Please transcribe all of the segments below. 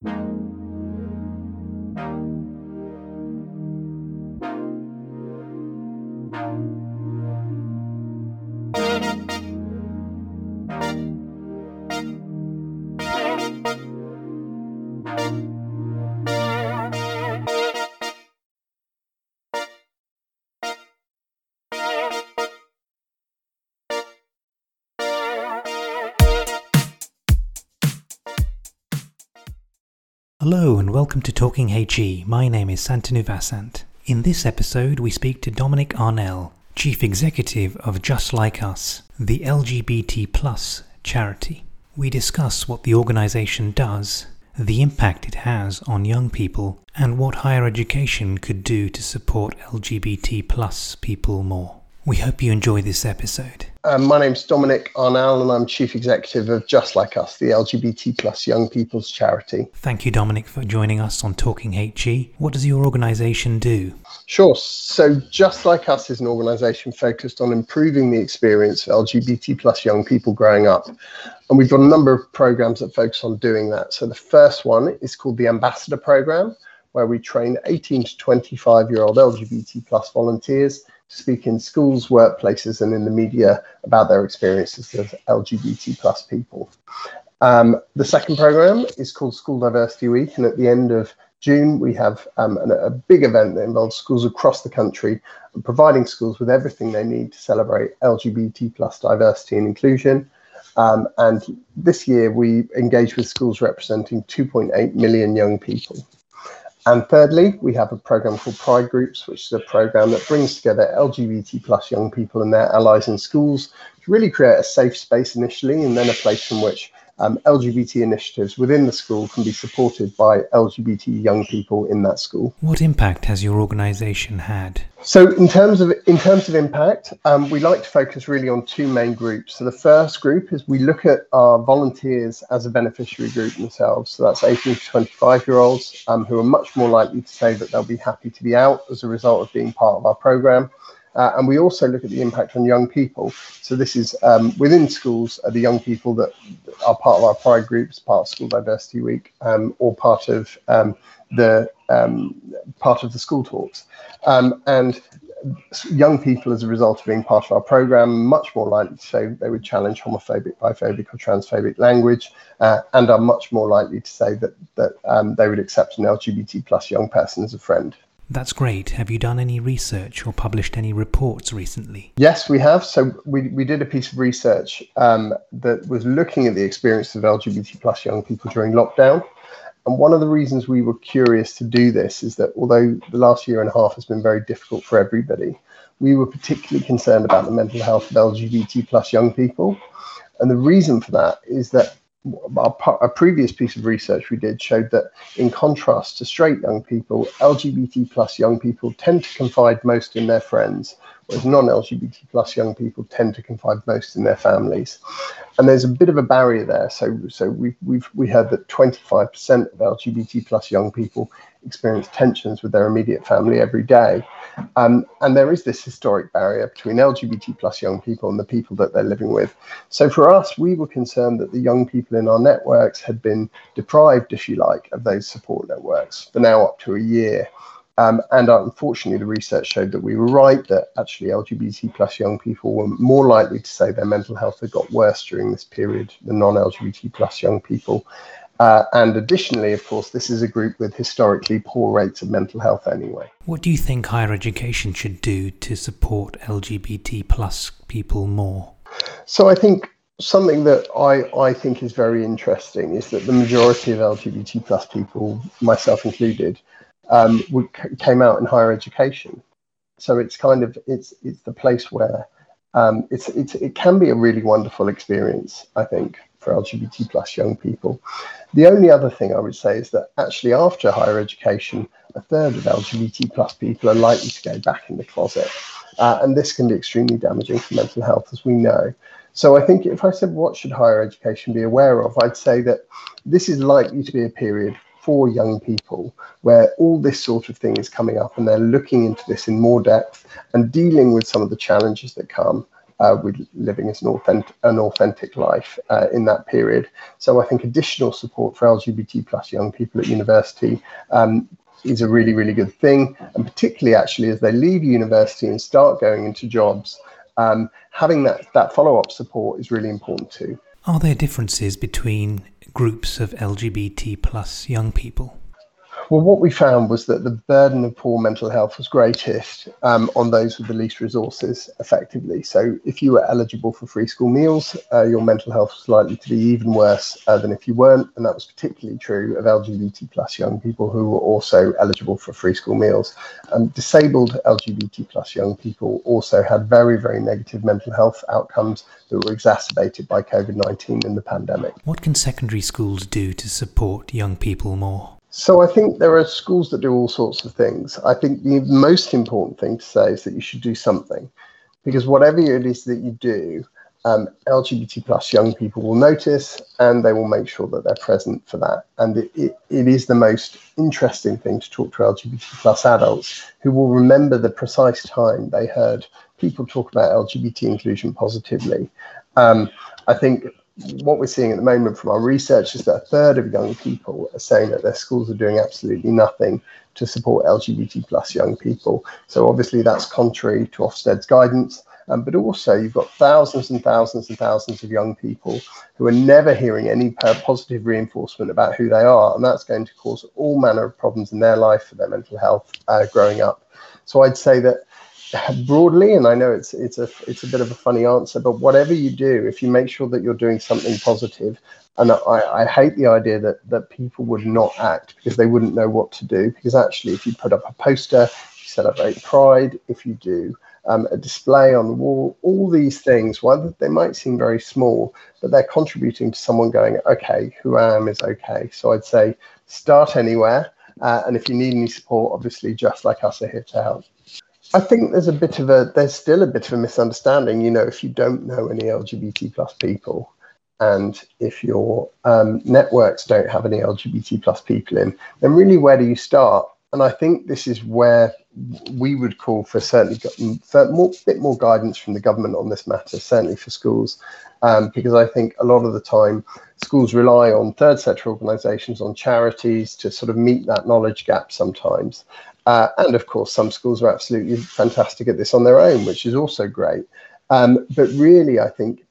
Música Hello and welcome to Talking HE. My name is Santanu Vasant. In this episode, we speak to Dominic Arnell, Chief Executive of Just Like Us, the LGBT plus charity. We discuss what the organization does, the impact it has on young people, and what higher education could do to support LGBT plus people more. We hope you enjoy this episode. Um, my name's Dominic Arnell, and I'm Chief Executive of Just Like Us, the LGBT plus young people's charity. Thank you, Dominic, for joining us on Talking HE. What does your organisation do? Sure. So, Just Like Us is an organisation focused on improving the experience of LGBT plus young people growing up. And we've got a number of programs that focus on doing that. So, the first one is called the Ambassador Program, where we train 18 to 25 year old LGBT plus volunteers speak in schools, workplaces, and in the media about their experiences of LGBT plus people. Um, the second program is called School Diversity Week, and at the end of June, we have um, an, a big event that involves schools across the country, providing schools with everything they need to celebrate LGBT plus diversity and inclusion. Um, and this year, we engage with schools representing 2.8 million young people. And thirdly, we have a program called Pride Groups, which is a program that brings together LGBT plus young people and their allies in schools to really create a safe space initially, and then a place from which um, LGBT initiatives within the school can be supported by LGBT young people in that school. What impact has your organisation had? So, in terms of in terms of impact, um, we like to focus really on two main groups. So, the first group is we look at our volunteers as a beneficiary group themselves. So that's 18 to 25 year olds um, who are much more likely to say that they'll be happy to be out as a result of being part of our program. Uh, and we also look at the impact on young people. So this is um, within schools, uh, the young people that are part of our pride groups, part of School Diversity Week, um, or part of um, the um, part of the school talks. Um, and young people, as a result of being part of our program, much more likely to say they would challenge homophobic, biphobic, or transphobic language, uh, and are much more likely to say that that um, they would accept an LGBT plus young person as a friend. That's great. Have you done any research or published any reports recently? Yes, we have. So we, we did a piece of research um, that was looking at the experience of LGBT plus young people during lockdown. And one of the reasons we were curious to do this is that although the last year and a half has been very difficult for everybody, we were particularly concerned about the mental health of LGBT plus young people. And the reason for that is that a previous piece of research we did showed that in contrast to straight young people lgbt plus young people tend to confide most in their friends whereas non-lgbt plus young people tend to confide most in their families and there's a bit of a barrier there so so we've, we've we heard that 25% of lgbt plus young people experience tensions with their immediate family every day. Um, and there is this historic barrier between LGBT plus young people and the people that they're living with. So for us, we were concerned that the young people in our networks had been deprived, if you like, of those support networks for now up to a year. Um, and unfortunately, the research showed that we were right that actually LGBT plus young people were more likely to say their mental health had got worse during this period than non LGBT plus young people. Uh, and additionally, of course, this is a group with historically poor rates of mental health anyway. What do you think higher education should do to support LGBT plus people more? So I think something that I, I think is very interesting is that the majority of LGBT plus people, myself included, um, came out in higher education. So it's kind of it's it's the place where um, it's, it's it can be a really wonderful experience, I think, for LGBT plus young people. The only other thing I would say is that actually after higher education, a third of LGBT plus people are likely to go back in the closet. Uh, and this can be extremely damaging for mental health, as we know. So I think if I said what should higher education be aware of, I'd say that this is likely to be a period for young people where all this sort of thing is coming up and they're looking into this in more depth and dealing with some of the challenges that come uh, with living as an authentic, an authentic life uh, in that period. So I think additional support for LGBT plus young people at university um, is a really, really good thing. And particularly actually as they leave university and start going into jobs, um, having that, that follow-up support is really important too. Are there differences between groups of LGBT plus young people? Well, what we found was that the burden of poor mental health was greatest um, on those with the least resources, effectively. So, if you were eligible for free school meals, uh, your mental health was likely to be even worse uh, than if you weren't. And that was particularly true of LGBT plus young people who were also eligible for free school meals. Um, disabled LGBT plus young people also had very, very negative mental health outcomes that were exacerbated by COVID 19 and the pandemic. What can secondary schools do to support young people more? So I think there are schools that do all sorts of things. I think the most important thing to say is that you should do something, because whatever it is that you do, um, LGBT plus young people will notice and they will make sure that they're present for that. And it, it, it is the most interesting thing to talk to LGBT plus adults who will remember the precise time they heard people talk about LGBT inclusion positively. Um, I think what we're seeing at the moment from our research is that a third of young people are saying that their schools are doing absolutely nothing to support LGBT plus young people. So obviously that's contrary to Ofsted's guidance. Um, but also you've got thousands and thousands and thousands of young people who are never hearing any positive reinforcement about who they are. And that's going to cause all manner of problems in their life for their mental health uh, growing up. So I'd say that broadly, and I know it's it's a it's a bit of a funny answer, but whatever you do, if you make sure that you're doing something positive, and I, I hate the idea that that people would not act because they wouldn't know what to do. Because actually, if you put up a poster, you celebrate Pride, if you do um, a display on the wall, all these things, while they might seem very small, but they're contributing to someone going, okay, who I am is okay. So I'd say start anywhere. Uh, and if you need any support, obviously, just like us are here to help. I think there's a bit of a there's still a bit of a misunderstanding. You know, if you don't know any LGBT plus people, and if your um, networks don't have any LGBT plus people in, then really where do you start? And I think this is where we would call for certainly for more bit more guidance from the government on this matter, certainly for schools, um, because I think a lot of the time schools rely on third sector organisations, on charities to sort of meet that knowledge gap sometimes. Uh, and of course, some schools are absolutely fantastic at this on their own, which is also great. Um, but really, I think,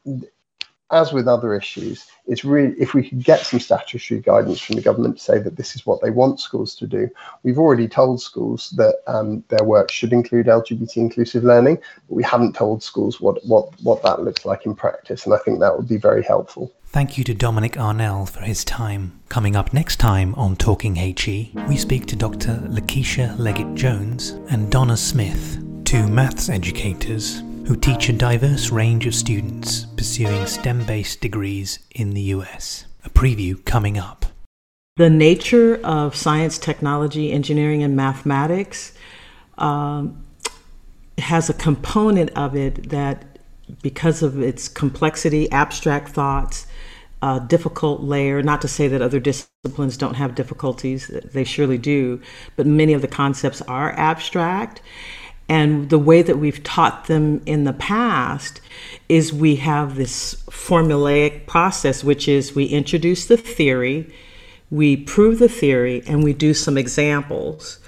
as with other issues, it's really if we could get some statutory guidance from the government to say that this is what they want schools to do. We've already told schools that um, their work should include LGBT inclusive learning, but we haven't told schools what what what that looks like in practice, and I think that would be very helpful. Thank you to Dominic Arnell for his time. Coming up next time on Talking HE, we speak to Dr. Lakeisha Leggett Jones and Donna Smith, two maths educators who teach a diverse range of students pursuing STEM based degrees in the US. A preview coming up. The nature of science, technology, engineering, and mathematics um, has a component of it that because of its complexity, abstract thoughts, difficult layer. Not to say that other disciplines don't have difficulties, they surely do, but many of the concepts are abstract. And the way that we've taught them in the past is we have this formulaic process, which is we introduce the theory, we prove the theory, and we do some examples.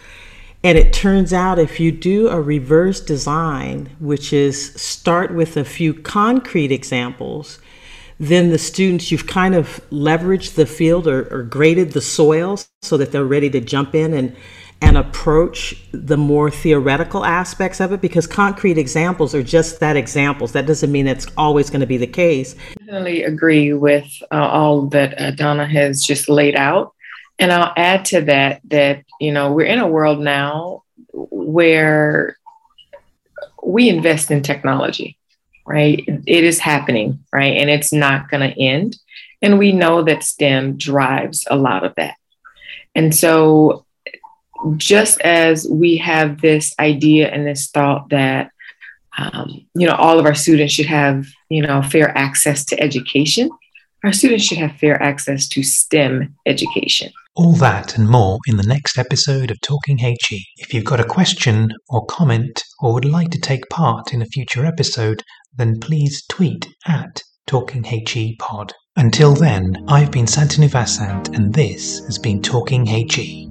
And it turns out if you do a reverse design, which is start with a few concrete examples, then the students, you've kind of leveraged the field or, or graded the soil so that they're ready to jump in and and approach the more theoretical aspects of it because concrete examples are just that examples. That doesn't mean it's always going to be the case. I definitely agree with uh, all that uh, Donna has just laid out. And I'll add to that that, you know, we're in a world now where we invest in technology, right? It is happening, right? And it's not going to end. And we know that STEM drives a lot of that. And so, just as we have this idea and this thought that, um, you know, all of our students should have, you know, fair access to education, our students should have fair access to STEM education. All that and more in the next episode of Talking HE. If you've got a question or comment or would like to take part in a future episode, then please tweet at talking he Pod. Until then, I've been Santanu Vasant and this has been Talking HE.